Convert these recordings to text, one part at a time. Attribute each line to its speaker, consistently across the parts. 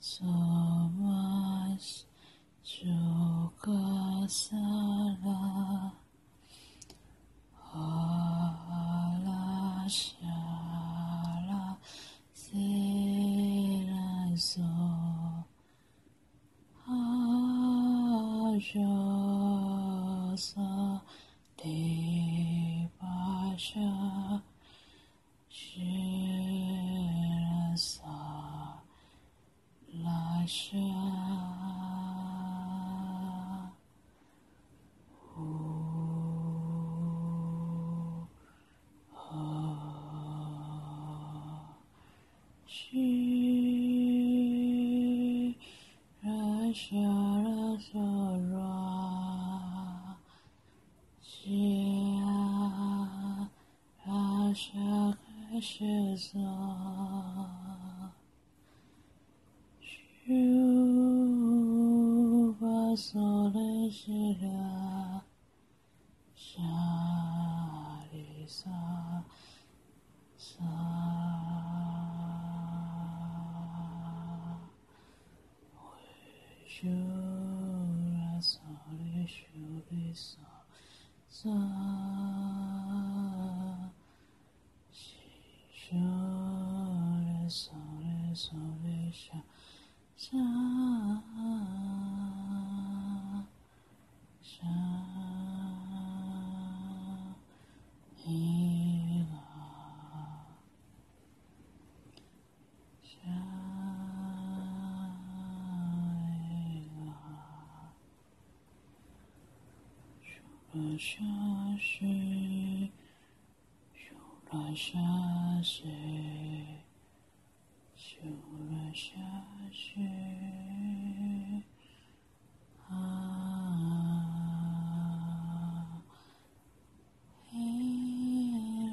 Speaker 1: Somas Jukasala Halashala Serazo Ajasa Devasha 拉沙。西拉夏拉梭罗，西拉拉夏开始梭，Vajra Sharisa Sa Shura Sari Shurisa Sa Shura Sari Sha, Sa 沙西，修罗沙西，修罗沙西，啊，嘿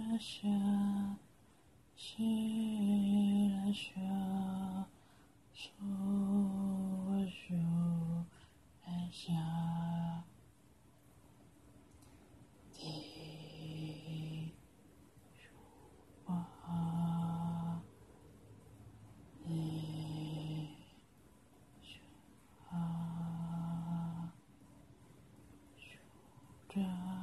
Speaker 1: 拉沙西拉沙，苏苏拉沙。God.